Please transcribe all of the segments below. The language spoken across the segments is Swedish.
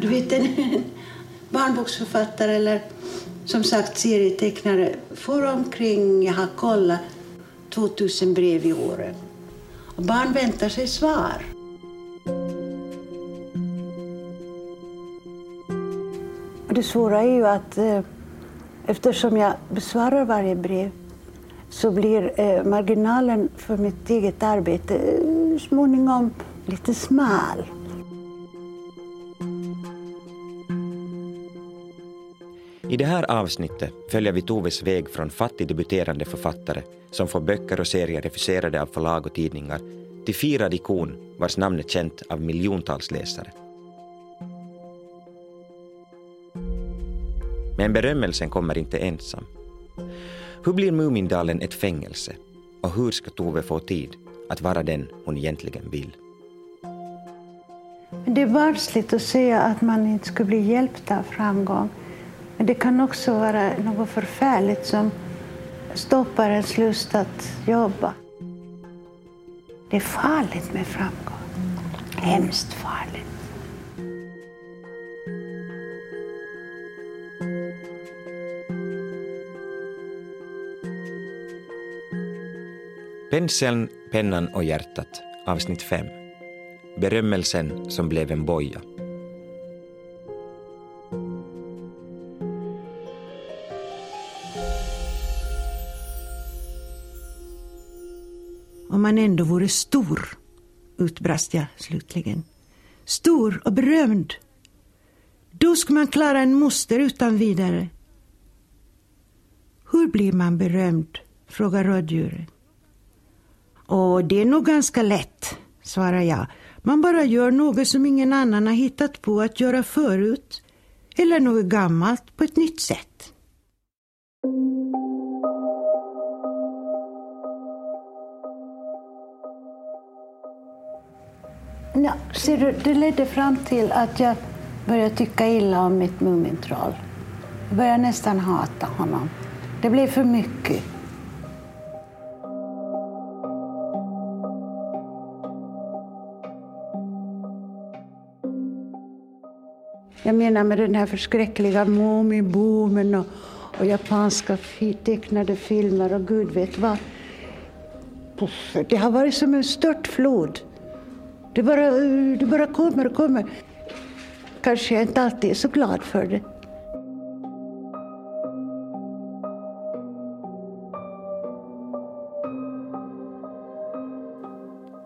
Du vet, en barnboksförfattare eller som sagt serietecknare får omkring, jag har kollat, 2000 brev i året. Och barn väntar sig svar. Det svåra är ju att eh, eftersom jag besvarar varje brev så blir eh, marginalen för mitt eget arbete eh, småningom lite smal. I det här avsnittet följer vi Toves väg från fattig debuterande författare som får böcker och serier refuserade av förlag och tidningar till firad ikon vars namn är känt av miljontals läsare. Men berömmelsen kommer inte ensam. Hur blir Mumindalen ett fängelse? Och hur ska Tove få tid att vara den hon egentligen vill? Det är barnsligt att säga att man inte skulle bli hjälpt av framgång. Men det kan också vara något förfärligt som stoppar ens lust att jobba. Det är farligt med framgång. Hemskt farligt. Penseln, pennan och hjärtat, avsnitt 5. Berömmelsen som blev en boja. Om man ändå vore stor, utbrast jag slutligen. Stor och berömd. Då skulle man klara en moster utan vidare. Hur blir man berömd? frågar rådjuret. Och det är nog ganska lätt, svarar jag. Man bara gör något som ingen annan har hittat på att göra förut. Eller något gammalt på ett nytt sätt. Ja, ser du, det ledde fram till att jag började tycka illa om mitt Mumintroll. Jag började nästan hata honom. Det blev för mycket. Jag menar med den här förskräckliga Mumiboomen och, och japanska tecknade filmer och gud vet vad. Puff, det har varit som en störtflod. Det bara, det bara kommer och kommer. Kanske jag inte alltid är så glad för det.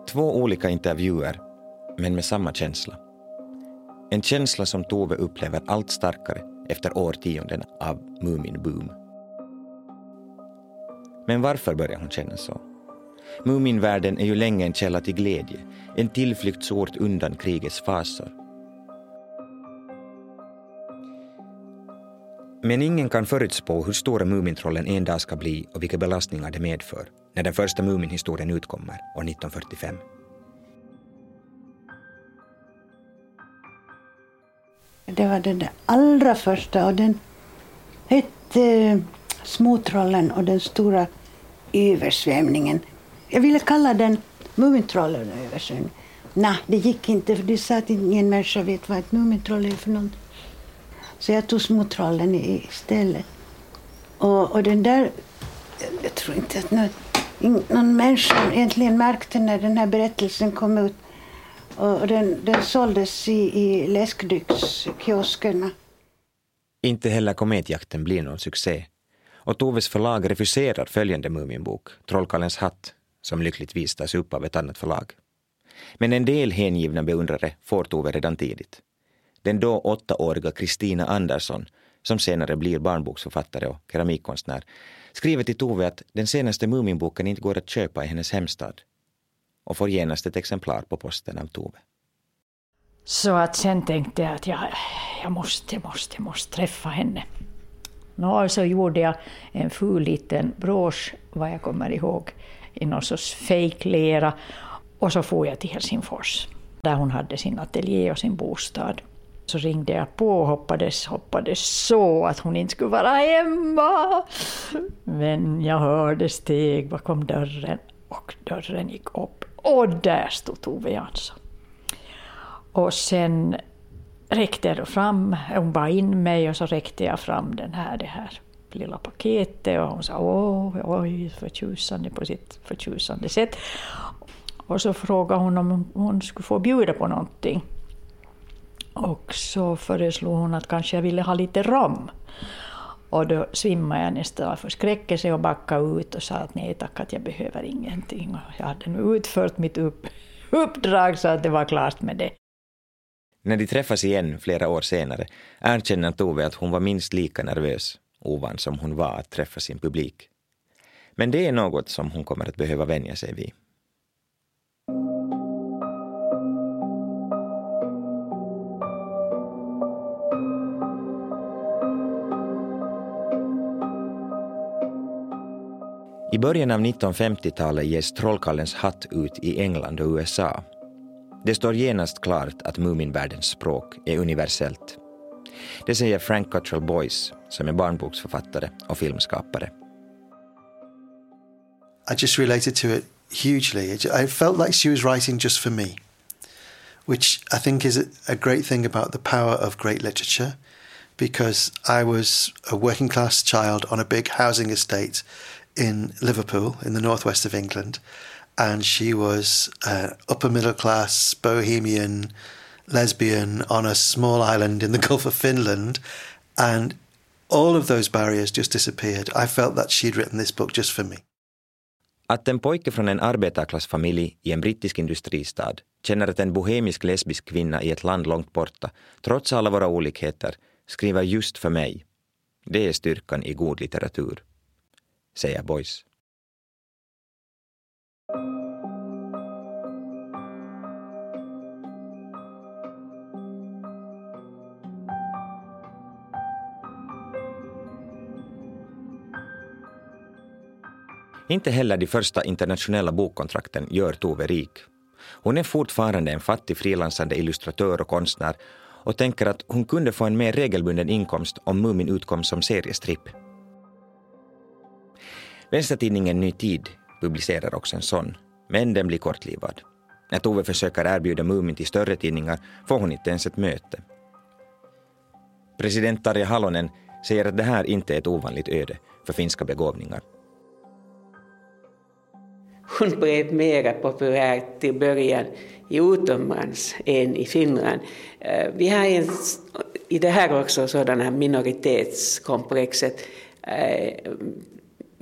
Två olika intervjuer, men med samma känsla. En känsla som Tove upplever allt starkare efter årtionden av Muminboom. Men varför börjar hon känna så? Muminvärlden är ju länge en källa till glädje, en tillflyktsort undan krigets fasor. Men ingen kan förutspå hur stora Mumintrollen en dag ska bli och vilka belastningar det medför när den första Muminhistorien utkommer år 1945. Det var den allra första och den hette eh, Småtrollen och den stora översvämningen. Jag ville kalla den Mumintrollen och översvämningen. Nej, det gick inte för de sa att ingen människa vet vad ett Mumintroll är för något. Så jag tog Småtrollen istället. Och, och den där, jag tror inte att någon, någon människa egentligen märkte när den här berättelsen kom ut. Och den, den såldes i, i läskdryckskioskerna. Inte heller kometjakten blir någon succé. Och Toves förlag refuserar följande Muminbok, Trollkarlens hatt, som lyckligtvis tas upp av ett annat förlag. Men en del hängivna beundrare får Tove redan tidigt. Den då åttaåriga Kristina Andersson, som senare blir barnboksförfattare och keramikkonstnär, skriver till Tove att den senaste Muminboken inte går att köpa i hennes hemstad och får genast ett exemplar på posten av Tove. Så att sen tänkte jag att jag, jag måste, måste, måste träffa henne. Nå, så gjorde jag en ful liten brosch, vad jag kommer ihåg, i någon sorts fejklera. Och så for jag till Helsingfors, där hon hade sin ateljé och sin bostad. Så ringde jag på och hoppades, hoppades så att hon inte skulle vara hemma. Men jag hörde steg bakom dörren och dörren gick upp. Och där stod Tove Jansson. Och sen räckte jag då fram, hon bar in mig och så räckte jag fram den här, det här lilla paketet och hon sa åh, oj, förtjusande på sitt förtjusande sätt. Och så frågade hon om hon skulle få bjuda på någonting. Och så föreslog hon att kanske jag ville ha lite rom. Och då svimmade jag nästan av förskräckelse och backade ut och sa att nej tack, att jag behöver ingenting. Och jag hade nu utfört mitt upp, uppdrag så att det var klart med det. När de träffas igen flera år senare erkänner Tove att hon var minst lika nervös, ovan som hon var att träffa sin publik. Men det är något som hon kommer att behöva vänja sig vid. I början av 1950-talet ges Trollkallens hatt ut i England och USA. Det står genast klart att Muminvärldens språk är universellt. Det säger Frank Cottrell Boyce, som är barnboksförfattare och filmskapare. I just related to it hugely. I felt like she was writing just for me, which I think is a great thing about the power of great literature, because I was a working class child on a big housing estate in Liverpool, in the northwest of England, and she was uh, upper middle class, bohemian, lesbian on a small island in the Gulf of Finland, and all of those barriers just disappeared. I felt that she'd written this book just for me. Att en pojke från en arbetarklassfamilj i en brittisk industristad känner att en bohemisk lesbisk kvinna i ett land långt borta, trots alla våra olikheter, skriver just för mig. Det är styrkan i god litteratur säger Boyce. Inte heller de första internationella bokkontrakten gör Tove rik. Hon är fortfarande en fattig frilansande illustratör och konstnär och tänker att hon kunde få en mer regelbunden inkomst om Mumin utkom som seriestripp. Vänstertidningen Ny Tid publicerar också en sån, men den blir kortlivad. När Tove försöker erbjuda Mumin till större tidningar får hon inte ens ett möte. President Tarja Halonen säger att det här inte är ett ovanligt öde för finska begåvningar. Hon blev mer populär till början i utomlands än i Finland. Eh, vi har en, i det här också sådana minoritetskomplexet eh,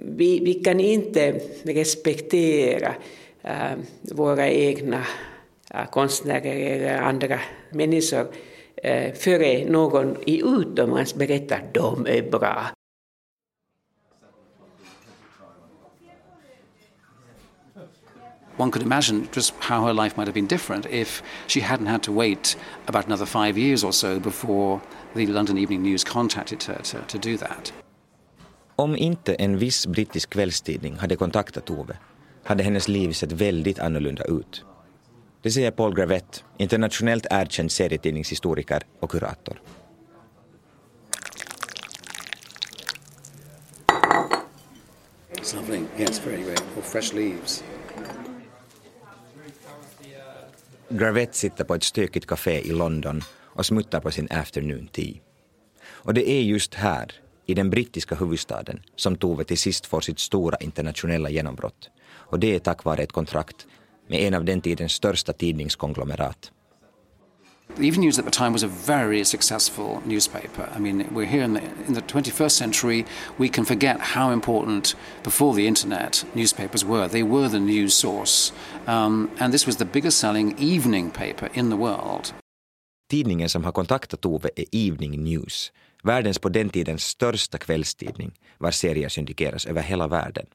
vi, vi kan inte respektera äh, våra egna äh, konstnärer eller andra människor äh, före någon i utomlands berättar att de är bra. one could imagine just how her life might have been different if she hadn't had to wait about another five years or so before the London Evening News contacted her to, to do that. Om inte en viss brittisk kvällstidning hade kontaktat Tove hade hennes liv sett väldigt annorlunda ut. Det säger Paul Gravette, internationellt erkänd serietidningshistoriker och kurator. Something, yes, very, very, or fresh leaves. Gravette sitter på ett stökigt café i London och smuttar på sin afternoon tea. Och det är just här, i den brittiska huvudstaden som Tove till sist får sitt stora internationella genombrott. Och det är tack vare ett kontrakt med en av den tidens största tidningskonglomerat. The Evening News at the time was a very successful newspaper. I mean, we're here in the, in the 21st century. We can forget how important, before the internet, newspapers were. They were the news source. Um, and this was the biggest selling evening paper in the world. Tidningen som har kontaktat Tove är Evening News världens på den tiden största kvällstidning vars serier syndikeras över hela världen.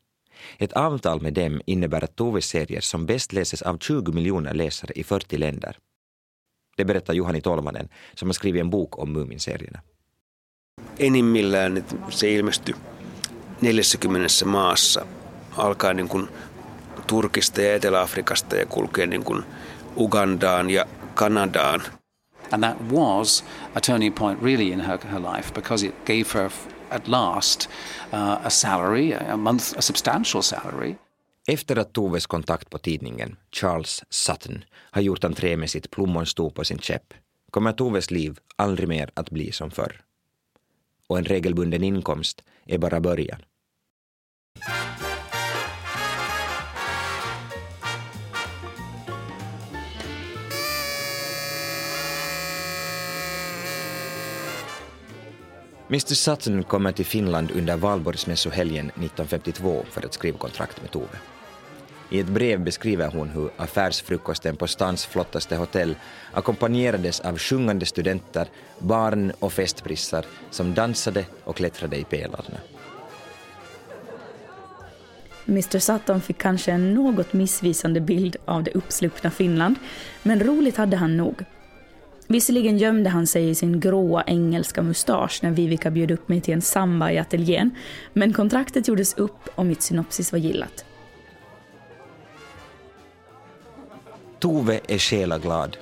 Ett avtal med dem innebär att Toves serier som bäst läses av 20 miljoner läsare i 40 länder. Det berättar Juhani Tolmanen, som har skrivit en bok om Mumin-serierna. Enimmillään se ilmestyi 40 maassa, alkaa niin kuin Turkista ja Etelä-Afrikasta ja kulkee niin kuin Ugandaan ja Kanadaan – And that was a turning point really in her, her life because it gave her at last uh, a salary, a month, a substantial salary. Efter att Toves kontakt på tidningen, Charles Sutton, har gjort entré med sitt plommonsto på sin käpp kommer Toves liv aldrig mer att bli som förr. Och en regelbunden inkomst är bara början. Mr Sutton kommer till Finland under valborgsmässohelgen 1952 för att skriva kontrakt med Tove. I ett brev beskriver hon hur affärsfrukosten på stans flottaste hotell ackompanjerades av sjungande studenter, barn och festprissar som dansade och klättrade i pelarna. Mr Sutton fick kanske en något missvisande bild av det uppsluppna Finland, men roligt hade han nog. Visserligen gömde han sig i sin gråa engelska mustasch när Vivica bjöd upp mig till en samba i ateljén, men kontraktet gjordes upp och mitt synopsis var gillat. Tove är själaglad.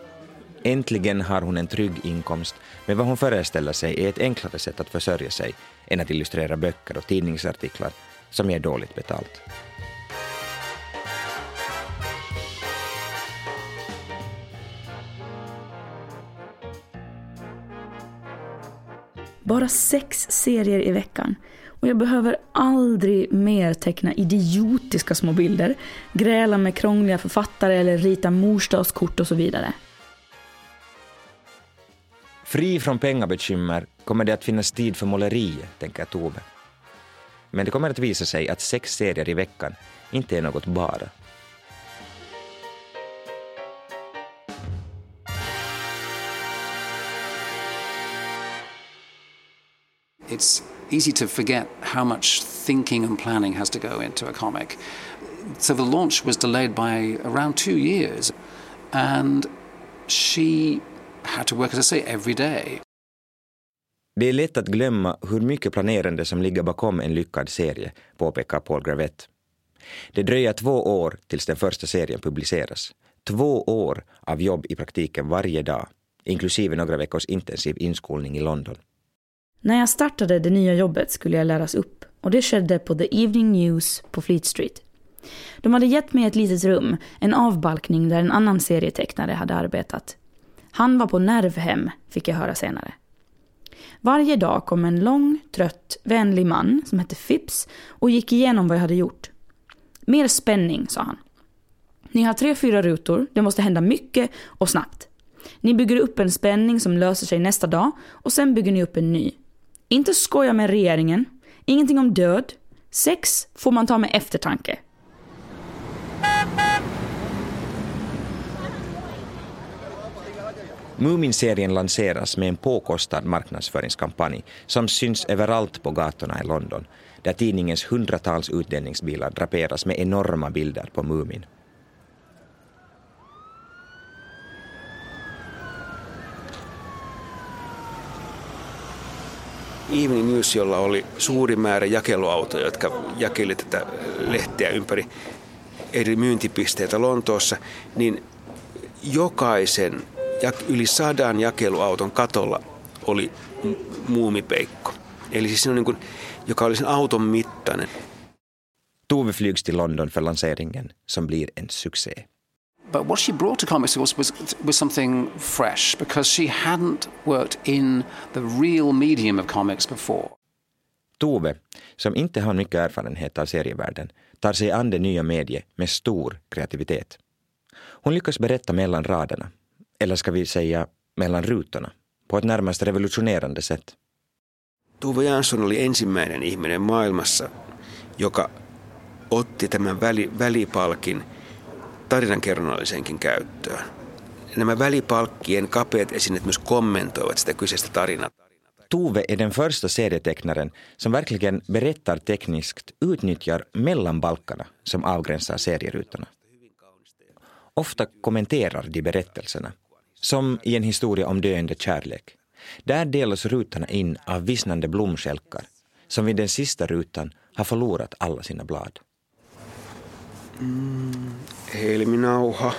Äntligen har hon en trygg inkomst, men vad hon föreställer sig är ett enklare sätt att försörja sig än att illustrera böcker och tidningsartiklar som ger dåligt betalt. Bara sex serier i veckan. Och jag behöver aldrig mer teckna idiotiska små bilder, gräla med krångliga författare eller rita morsdagskort och så vidare. Fri från pengabekymmer kommer det att finnas tid för måleriet, tänker Tove. Men det kommer att visa sig att sex serier i veckan inte är något bara. It's easy to forget how much thinking and planning has to go into a comic. So the launch was delayed by around two years, and she had to work, as I say, every day. Det är lätt att glömma hur mycket planerande som ligger bakom en lyckad serie, påpekar Paul Gravett. Det dröjer två år tills den första serien publiceras. Två år av jobb i praktiken varje dag, inklusive några veckors intensiv inskolning i London. När jag startade det nya jobbet skulle jag läras upp och det skedde på The Evening News på Fleet Street. De hade gett mig ett litet rum, en avbalkning där en annan serietecknare hade arbetat. Han var på nervhem, fick jag höra senare. Varje dag kom en lång, trött, vänlig man som hette Phipps och gick igenom vad jag hade gjort. Mer spänning, sa han. Ni har tre, fyra rutor, det måste hända mycket och snabbt. Ni bygger upp en spänning som löser sig nästa dag och sen bygger ni upp en ny. Inte skoja med regeringen. Ingenting om död. Sex får man ta med eftertanke. Muminserien lanseras med en påkostad marknadsföringskampanj som syns överallt på gatorna i London, där tidningens hundratals utdelningsbilar draperas med enorma bilder på Mumin. Evening News, jolla oli suuri määrä jakeluautoja, jotka jakeli tätä lehteä ympäri eri myyntipisteitä Lontoossa, niin jokaisen yli sadan jakeluauton katolla oli muumipeikko. Eli siis on niin kuin, joka oli sen auton mittainen. Tove flygs till London för lanseringen som blir en succé. But what she brought to comics was, was, was something fresh because she hadn't worked in the real medium of comics before. Tove, som inte har mycket erfarenhet av serievärlden, tar sig an det nya mediet med stor kreativitet. Hon lyckas berätta mellan raderna, eller ska vi säga mellan rutorna, på ett närmast revolutionerande sätt. Tove Jansson oli ensimmäinen ihminen maailmassa, joka otti tämän väli, välipalkin – tarinankerronnalliseenkin käyttöön. Nämä välipalkkien kapeat esineet myös kommentoivat sitä kyseistä tarinaa. Tove är den första serietecknaren som verkligen berättar tekniskt, utnyttjar mellanbalkarna som avgränsar serierutorna. Ofta kommenterar de berättelserna, som i en historia om döende kärlek. Där delas rutorna in av vissnande blomskälkar, som vid den sista rutan har förlorat alla sina blad. Mm, helminauha,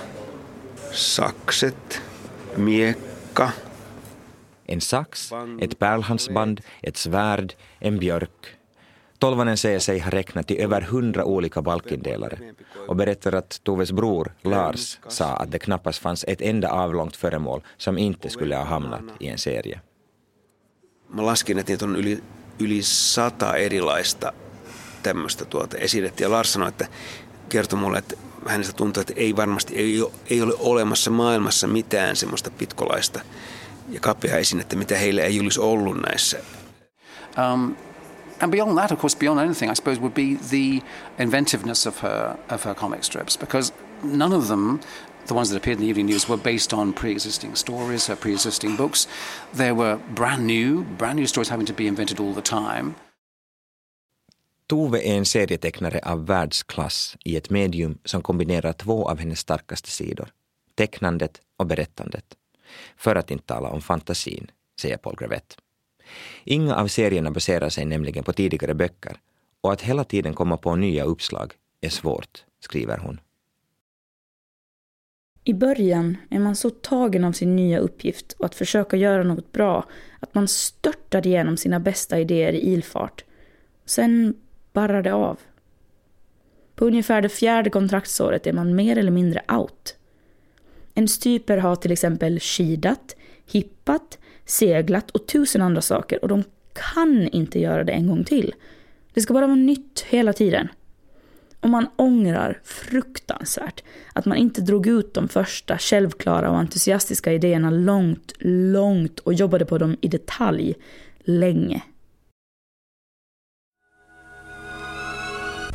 sakset, miekka. En sax, ett pärlhandsband, ett svärd, en björk. Tolvanen säger sig ha räknat till över hundra olika balkindelare och berättar att Toves bror Lars sa att det knappast fanns ett enda avlångt föremål som inte skulle ha hamnat i en serie. Mä laskin, että niitä on yli, yli sata erilaista tämmöistä tuota esinettä. Ja Lars sanoi, että kertoi mulle, että hänestä tuntuu, että ei varmasti ei ole, ei ole olemassa maailmassa mitään semmoista pitkolaista ja kapea esinettä, mitä heillä ei olisi ollut näissä. Um, and beyond that, of course, beyond anything, I suppose, would be the inventiveness of her of her comic strips, because none of them, the ones that appeared in the evening news, were based on pre-existing stories, her pre-existing books. They were brand new, brand new stories having to be invented all the time. Tove är en serietecknare av världsklass i ett medium som kombinerar två av hennes starkaste sidor, tecknandet och berättandet. För att inte tala om fantasin, säger Paul Gravett. Inga av serierna baserar sig nämligen på tidigare böcker och att hela tiden komma på nya uppslag är svårt, skriver hon. I början är man så tagen av sin nya uppgift och att försöka göra något bra att man störtar igenom sina bästa idéer i ilfart. Sen barrade det av. På ungefär det fjärde kontraktsåret är man mer eller mindre out. En styper har till exempel skidat, hippat, seglat och tusen andra saker och de kan inte göra det en gång till. Det ska bara vara nytt hela tiden. Och man ångrar fruktansvärt att man inte drog ut de första självklara och entusiastiska idéerna långt, långt och jobbade på dem i detalj länge.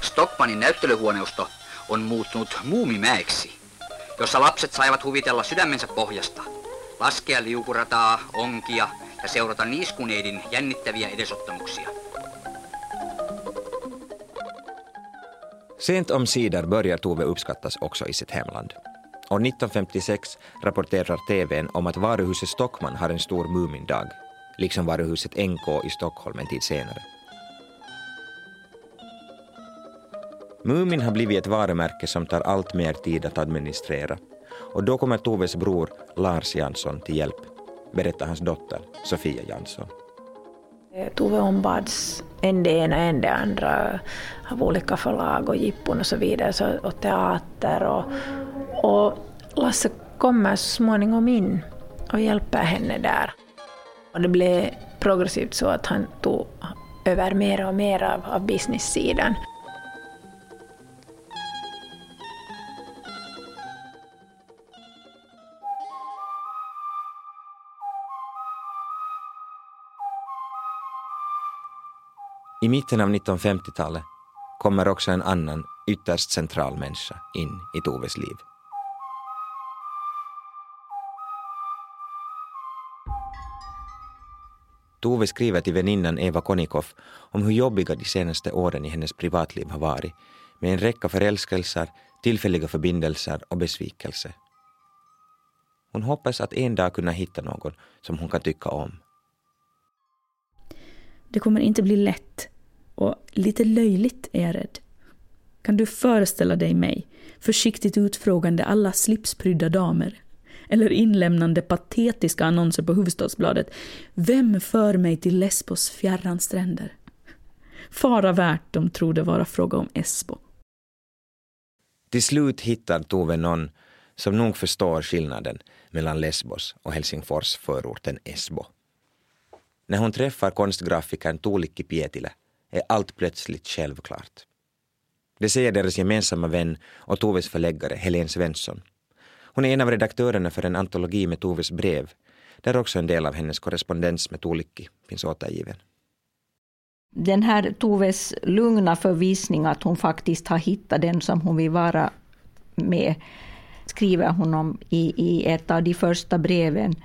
Stockmanin näyttelyhuoneusto on muuttunut muumimäeksi, jossa lapset saivat huvitella sydämensä pohjasta, laskea liukurataa, onkia ja seurata niiskuneidin jännittäviä edesottamuksia. Sent omsider börjar Tove uppskattas också i sitt hemland. År 1956 rapporterar TVn om att varuhuset Stockman har en stor Mumindag, liksom varuhuset NK i Stockholm en tid senare. Mumin har blivit ett varumärke som tar allt mer tid att administrera och då kommer Toves bror Lars Jansson till hjälp, berättar hans dotter Sofia Jansson. Eh, Tove ombads en det ena, en det andra av olika förlag och jippon och så vidare, så, och teater. Och, och Lasse kommer så småningom in och hjälper henne där. Och det blev progressivt så att han tog över mer och mer av, av business-sidan. I mitten av 1950-talet kommer också en annan ytterst central människa in i Toves liv. Tove skriver till väninnan Eva Konikoff om hur jobbiga de senaste åren i hennes privatliv har varit med en räcka förälskelser, tillfälliga förbindelser och besvikelse. Hon hoppas att en dag kunna hitta någon som hon kan tycka om. Det kommer inte bli lätt och lite löjligt är jag rädd. Kan du föreställa dig mig, försiktigt utfrågande alla slipsprydda damer? Eller inlämnande patetiska annonser på Hufvudstadsbladet. Vem för mig till Lesbos fjärran stränder? Fara värt de tror det vara fråga om Esbo. Till slut hittar Tove någon som nog förstår skillnaden mellan Lesbos och Helsingfors förorten Esbo. När hon träffar konstgrafikern Tuulikki Pietilä är allt plötsligt självklart. Det säger deras gemensamma vän och Toves förläggare Helene Svensson. Hon är en av redaktörerna för en antologi med Toves brev, där också en del av hennes korrespondens med Tuulikki finns återgiven. Den här Toves lugna förvisning att hon faktiskt har hittat den som hon vill vara med, skriver hon om i, i ett av de första breven.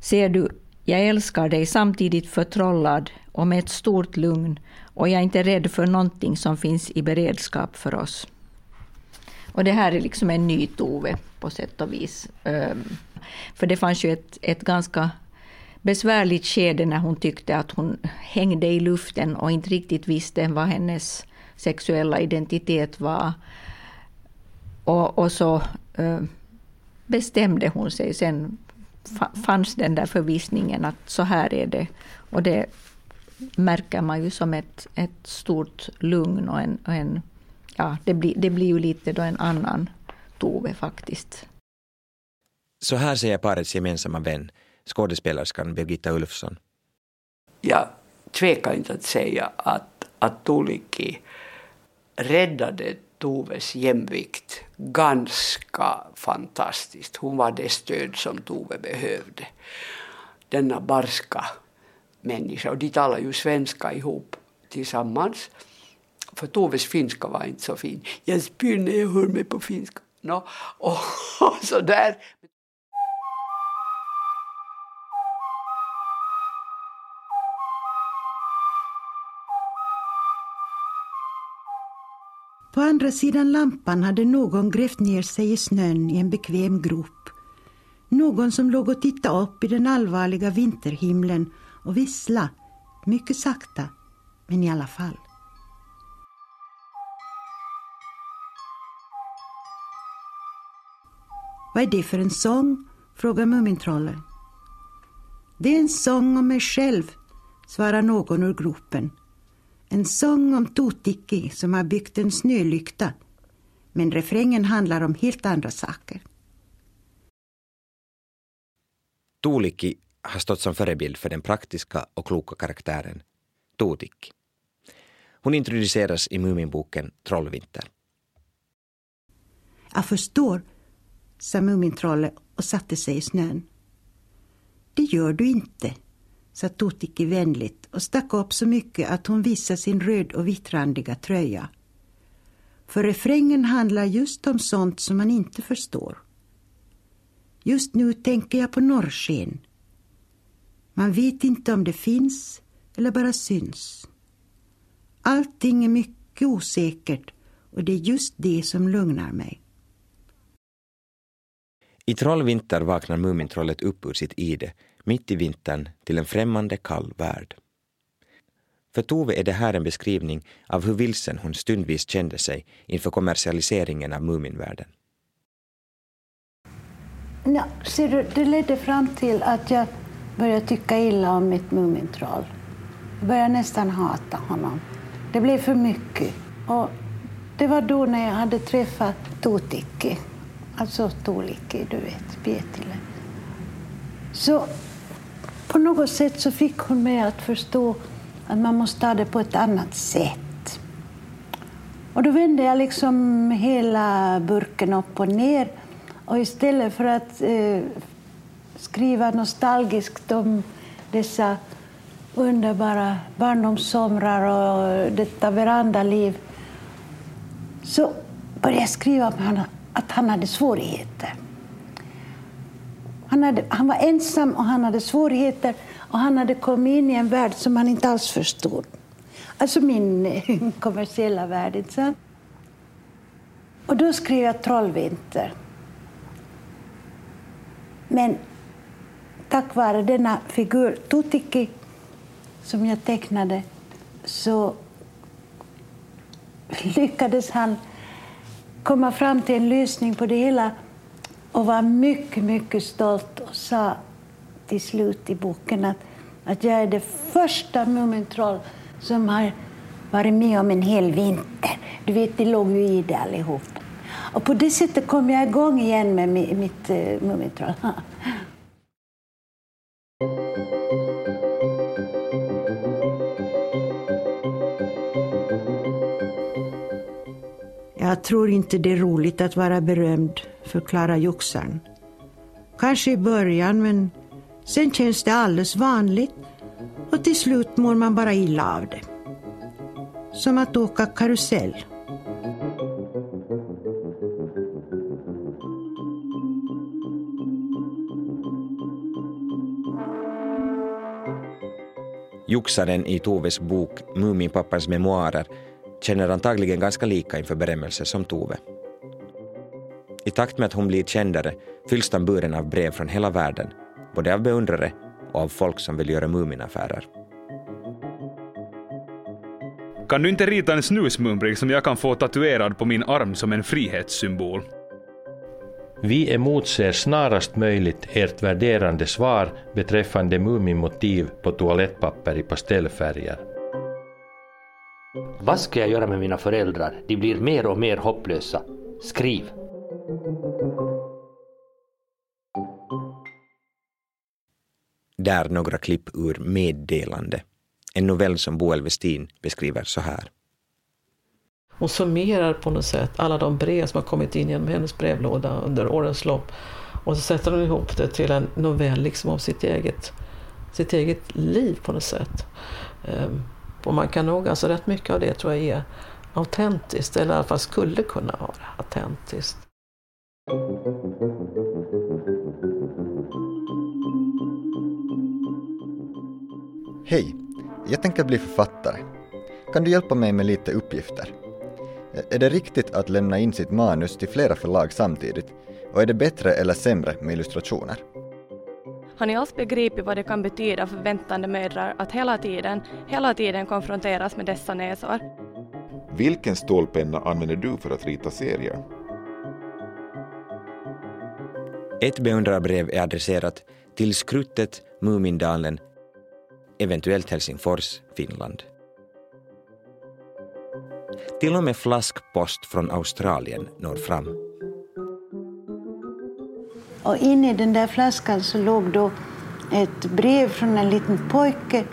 Ser du, jag älskar dig samtidigt förtrollad och med ett stort lugn och jag är inte rädd för någonting som finns i beredskap för oss. Och det här är liksom en ny Tove på sätt och vis. Ehm, för det fanns ju ett, ett ganska besvärligt skede när hon tyckte att hon hängde i luften och inte riktigt visste vad hennes sexuella identitet var. Och, och så ehm, bestämde hon sig sen, fanns den där förvissningen att så här är det. Och det märker man ju som ett, ett stort lugn och en, och en ja, det blir, det blir ju lite då en annan Tove faktiskt. Så här säger parets gemensamma vän, skådespelerskan Birgitta Ulfsson. Jag tvekar inte att säga att, att Tuulikki räddade Toves jämvikt ganska fantastiskt. Hon var det stöd som Tove behövde. Denna barska människa, och de talar ju svenska ihop tillsammans. För Toves finska var inte så fin. Jag spyr när jag hör mig på finska. No, och, och så där. På andra sidan lampan hade någon grävt ner sig i snön i en bekväm grop. Någon som låg och tittade upp i den allvarliga vinterhimlen och vissla, mycket sakta, men i alla fall. Vad är det för en sång? frågar Mumintrollen. Det är en sång om mig själv, svarar någon ur gropen. En sång om Totikki som har byggt en snölykta. Men refrängen handlar om helt andra saker. Tuulikki har stått som förebild för den praktiska och kloka karaktären Totikki. Hon introduceras i Muminboken Trollvinter. Jag förstår, sa Mumintrollet och satte sig i snön. Det gör du inte, sa Totikki vänligt och stack upp så mycket att hon visade sin röd och vittrandiga tröja. För refrängen handlar just om sånt som man inte förstår. Just nu tänker jag på norrsken. Man vet inte om det finns eller bara syns. Allting är mycket osäkert och det är just det som lugnar mig. I Trollvinter vaknar Mumintrollet upp ur sitt ide mitt i vintern till en främmande kall värld. För Tove är det här en beskrivning av hur vilsen hon stundvis kände sig inför kommersialiseringen av Muminvärlden. Ja, ser du, det ledde fram till att jag började tycka illa om mitt Mumintroll. Jag började nästan hata honom. Det blev för mycket. Och det var då när jag hade träffat Totikki, alltså Tuulikki, du vet, Pietilä. Så på något sätt så fick hon mig att förstå att man måste ta det på ett annat sätt. Och då vände jag liksom hela burken upp och ner. Och istället för att eh, skriva nostalgiskt om dessa underbara barndomssomrar och detta verandaliv så började jag skriva om att han hade svårigheter. Han, hade, han var ensam och han hade svårigheter och han hade kommit in i en värld som han inte alls förstod. Alltså min kommersiella värld. Inte? Och då skrev jag Trollvinter. Men tack vare denna figur, Tutiki, som jag tecknade så lyckades han komma fram till en lösning på det hela och var mycket, mycket stolt och sa till slut i boken att, att jag är det första Mumintroll som har varit med om en hel vinter. Du vet, det låg ju i det allihop. Och på det sättet kom jag igång igen med mitt uh, Mumintroll. Jag tror inte det är roligt att vara berömd, förklarar joxaren. Kanske i början, men sen känns det alldeles vanligt och till slut mår man bara illa av det. Som att åka karusell. Joxaren i Toves bok Muminpappans memoarer känner antagligen ganska lika inför berömmelse som Tove. I takt med att hon blir kändare fylls tamburen av brev från hela världen, både av beundrare och av folk som vill göra Muminaffärer. Kan du inte rita en snusmumrik som jag kan få tatuerad på min arm som en frihetssymbol? Vi emotser snarast möjligt ert värderande svar beträffande Muminmotiv på toalettpapper i pastellfärger. Vad ska jag göra med mina föräldrar? De blir mer och mer hopplösa. Skriv! Där några klipp ur Meddelande, en novell som Boel Westin beskriver så här. Hon summerar på något sätt alla de brev som har kommit in genom hennes brevlåda under årens lopp. Och så sätter hon ihop det till en novell liksom om sitt eget, sitt eget liv på något sätt. Och man kan nog, alltså rätt mycket av det tror jag är autentiskt, eller i alla fall skulle kunna vara autentiskt. Hej! Jag tänker bli författare. Kan du hjälpa mig med lite uppgifter? Är det riktigt att lämna in sitt manus till flera förlag samtidigt? Och är det bättre eller sämre med illustrationer? Har ni alls begripit vad det kan betyda för väntande mödrar att hela tiden, hela tiden konfronteras med dessa näsor? Vilken stålpenna använder du för att rita serier? Ett beundrarbrev är adresserat till Skruttet, Mumindalen, eventuellt Helsingfors, Finland. Till och med flaskpost från Australien når fram. Och inne i den där flaskan så låg då ett brev från en liten pojke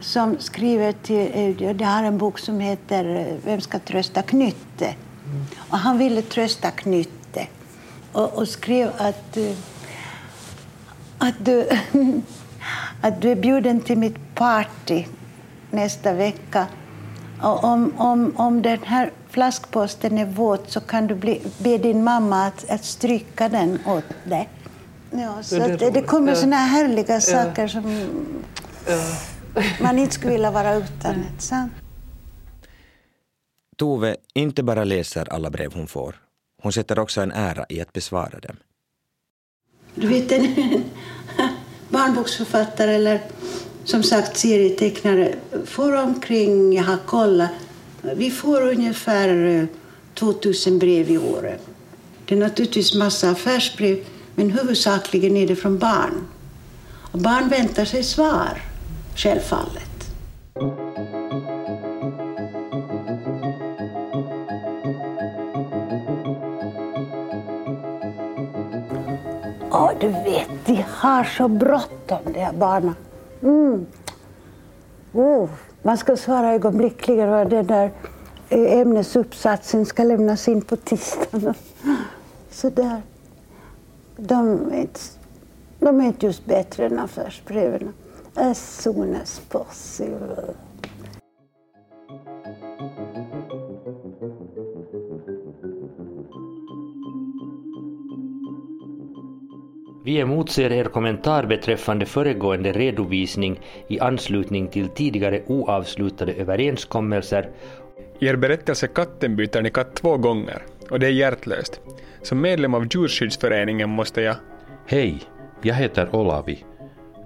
som skriver till... Eh, det har en bok som heter eh, Vem ska trösta Knytte? Och han ville trösta Knytte och, och skrev att, eh, att, du, att du är bjuden till mitt party nästa vecka och om, om, om den här flaskposten är våt så kan du bli, be din mamma att, att stryka den åt dig. Ja, så det, det, det kommer såna här härliga saker som man inte skulle vilja vara utan. Sant? Tove inte bara läser alla brev hon får. Hon sätter också en ära i att besvara dem. Du vet, en barnboksförfattare eller som sagt serietecknare får omkring, jag har kollat, vi får ungefär eh, 2000 brev i år. Det är naturligtvis massa affärsbrev, men huvudsakligen är det från barn. Och barn väntar sig svar, självfallet. Ja, du vet, de har så bråttom, de här barnen. Mm. Oh, man ska svara ögonblickligen och den där eh, ämnesuppsatsen ska lämnas in på tisdagen. Så där. De är inte, de är inte just bättre än affärsbreven. As soon as possible. Vi emotser er kommentar beträffande föregående redovisning i anslutning till tidigare oavslutade överenskommelser. I er berättelse Katten byter ni katt två gånger, och det är hjärtlöst. Som medlem av Djurskyddsföreningen måste jag... Hej, jag heter Olavi.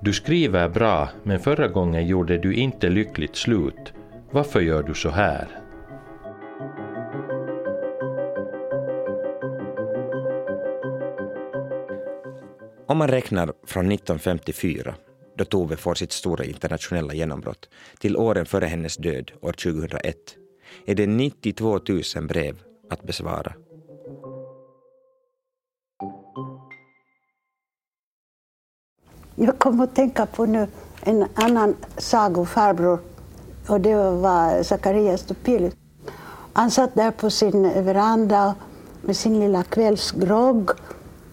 Du skriver bra, men förra gången gjorde du inte lyckligt slut. Varför gör du så här? Om man räknar från 1954, då Tove får sitt stora internationella genombrott, till åren före hennes död år 2001, är det 92 000 brev att besvara. Jag kommer att tänka på nu en annan sagofarbror och det var Zacharias Topelius. Han satt där på sin veranda med sin lilla kvällsgrogg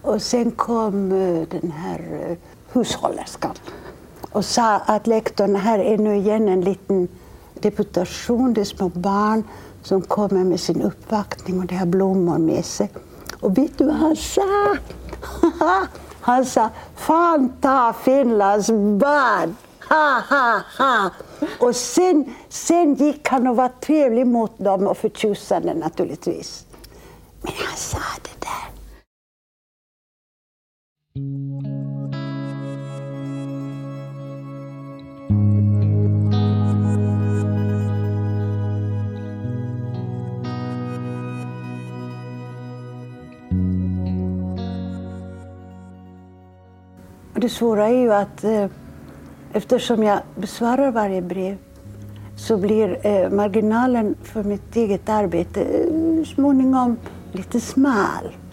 och sen kom eh, den här eh, hushållerskan och sa att lektorn, här är nu igen en liten deputation, det är små barn som kommer med sin uppvaktning och de har blommor med sig. Och vet du vad han sa? Han sa, fan ta Finlands barn! Ha, ha, ha. Och sen, sen gick han och var trevlig mot dem och förtjusande naturligtvis. Men han sa det där det svåra är ju att eh, eftersom jag besvarar varje brev så blir eh, marginalen för mitt eget arbete eh, småningom lite smal.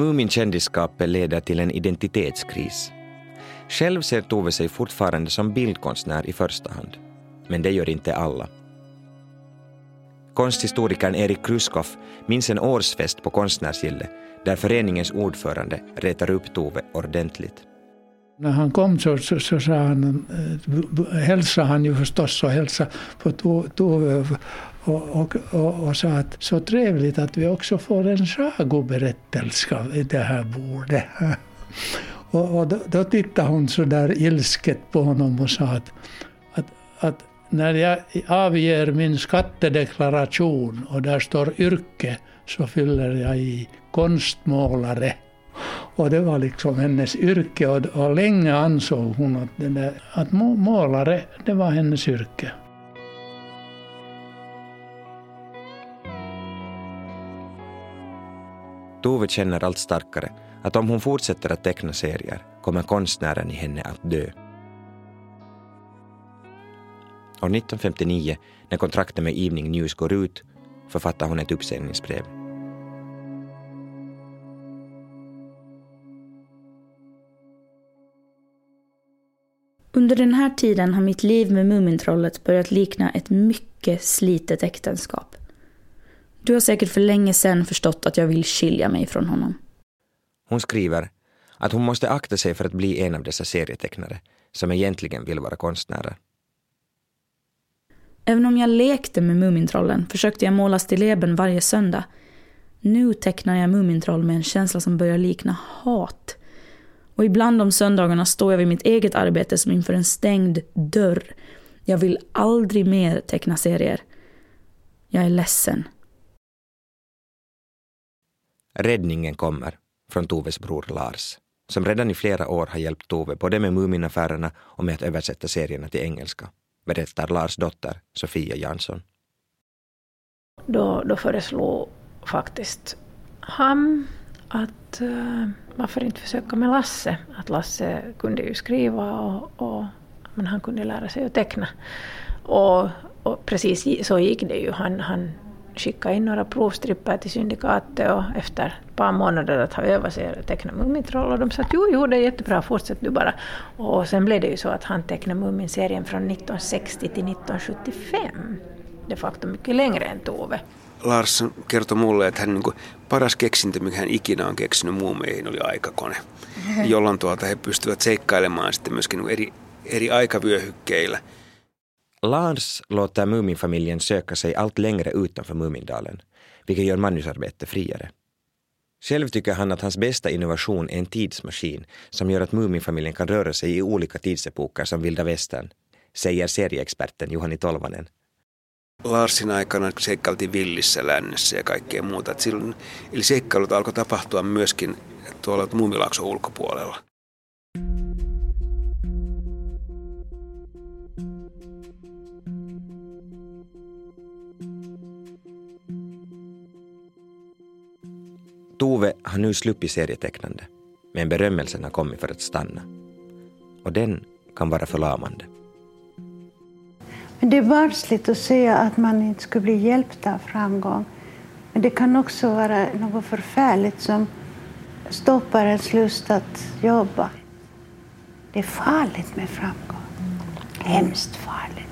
Muminkändisskapet leder till en identitetskris. Själv ser Tove sig fortfarande som bildkonstnär i första hand. Men det gör inte alla. Konsthistorikern Erik Kruskoff minns en årsfest på Konstnärsgille där föreningens ordförande retar upp Tove ordentligt. När han kom så, så, så sa han, eh, hälsade han ju förstås och hälsade på Tove och, och, och, och, sa att så trevligt att vi också får en sagoberättelse i det här bordet. Och, och då, då tittade hon så där ilsket på honom och sa att, att, att när jag avger min skattedeklaration och där står yrke så fyller jag i konstmålare. Och det var liksom hennes yrke och, och länge ansåg hon att, där, att målare, det var hennes yrke. Tove känner allt starkare att om hon fortsätter att teckna serier kommer konstnären i henne att dö. År 1959, när kontraktet med Evening News går ut, författar hon ett uppsägningsbrev. Under den här tiden har mitt liv med Mumintrollet börjat likna ett mycket slitet äktenskap. Du har säkert för länge sedan förstått att jag vill skilja mig från honom. Hon skriver att hon måste akta sig för att bli en av dessa serietecknare som egentligen vill vara konstnärer. Även om jag lekte med Mumintrollen försökte jag måla stilleben varje söndag. Nu tecknar jag Mumintroll med en känsla som börjar likna hat. Och ibland om söndagarna står jag vid mitt eget arbete som inför en stängd dörr. Jag vill aldrig mer teckna serier. Jag är ledsen. Räddningen kommer från Toves bror Lars, som redan i flera år har hjälpt Tove både med Muminaffärerna och med att översätta serierna till engelska, berättar Lars dotter Sofia Jansson. Då, då föreslog faktiskt han att uh, varför inte försöka med Lasse? Att Lasse kunde ju skriva och, och men han kunde lära sig att teckna. Och, och precis så gick det ju. Han, han skickade in några provstripper till syndikatet och efter ett par månader att ha övat sig att teckna Mumintroll och de sa att jo, jo, det är jättebra, fortsätt du bara. Och sen blev det ju så att han tecknade Muminserien från 1960 till 1975. De facto mycket längre än Tove. Lars kertoi mulle, että hän niin paras keksintö, mikä hän ikinä on keksinyt muumeihin, oli aikakone, jolloin tuolta he pystyvät seikkailemaan sitten myöskin eri, eri aikavyöhykkeillä – Lars låter Muminfamiljen söka sig allt längre utanför Mumindalen, vilket gör manusarbetet friare. Själv tycker han att hans bästa innovation är en tidsmaskin som gör att Muminfamiljen kan röra sig i olika tidsepoker som vilda västern, säger serieexperten Juhani Tolvanen. Larsin aikana seikkailtiin villissä lännessä ja kaikkea muuta. silloin, eli seikkailut alkoi tapahtua myöskin tuolla Muumilaakson ulkopuolella. Tove har nu sluppit serietecknande, men berömmelsen har kommit för att stanna. Och den kan vara förlamande. Men det är barnsligt att säga att man inte skulle bli hjälpt av framgång. Men det kan också vara något förfärligt som stoppar ens lust att jobba. Det är farligt med framgång. Hemskt farligt.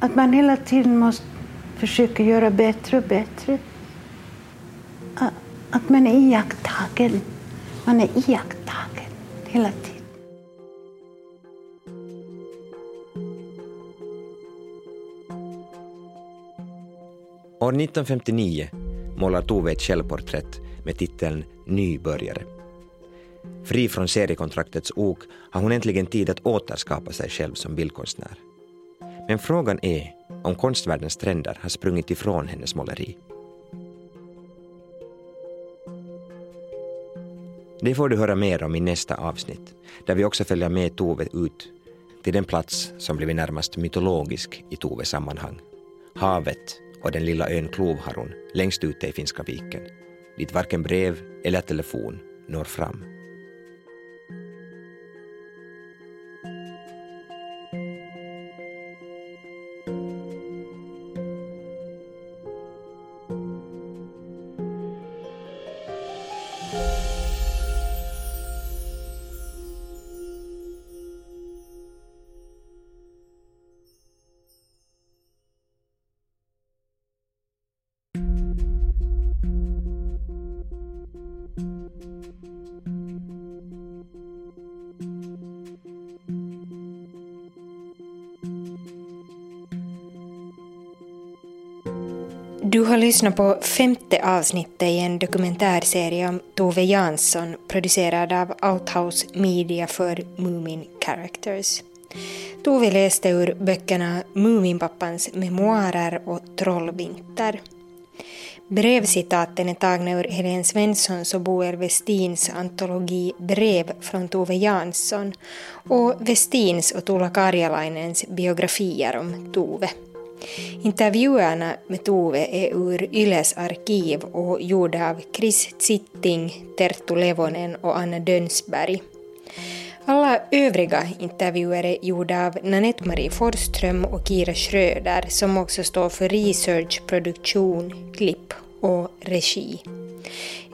Att man hela tiden måste försöka göra bättre och bättre man är iakttagen. Man är iakttagen hela tiden. År 1959 målar Tove ett självporträtt med titeln Nybörjare. Fri från seriekontraktets ok har hon äntligen tid att återskapa sig själv som bildkonstnär. Men frågan är om konstvärldens trender har sprungit ifrån hennes måleri. Det får du höra mer om i nästa avsnitt, där vi också följer med Tove ut till den plats som blivit närmast mytologisk i Toves sammanhang. Havet och den lilla ön Klovharun längst ute i Finska viken, dit varken brev eller telefon når fram. Lyssnar på femte avsnittet i en dokumentärserie om Tove Jansson producerad av Outhouse Media för Moomin Characters. Tove läste ur böckerna Muminpappans memoarer och Trollvinter. Brevcitaten är tagna ur Helene Svenssons och Boel Westins antologi Brev från Tove Jansson och Westins och Tuula Karjalainens biografier om Tove. Intervjuerna med Tove är ur Yles arkiv och gjorda av Chris Zitting, Terttu Levonen och Anna Dönsberg. Alla övriga intervjuer är gjorda av Nanette-Marie Forsström och Kira Schröder som också står för research, produktion, klipp och regi.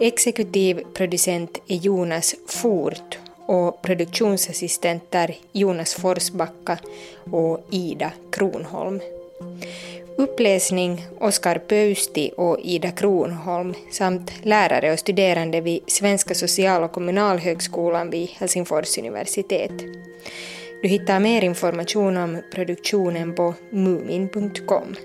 Exekutiv producent är Jonas Fort och produktionsassistenter Jonas Forsbacka och Ida Kronholm. Uppläsning Oskar Pöysti och Ida Kronholm samt lärare och studerande vid Svenska social och kommunalhögskolan vid Helsingfors universitet. Du hittar mer information om produktionen på mumin.com.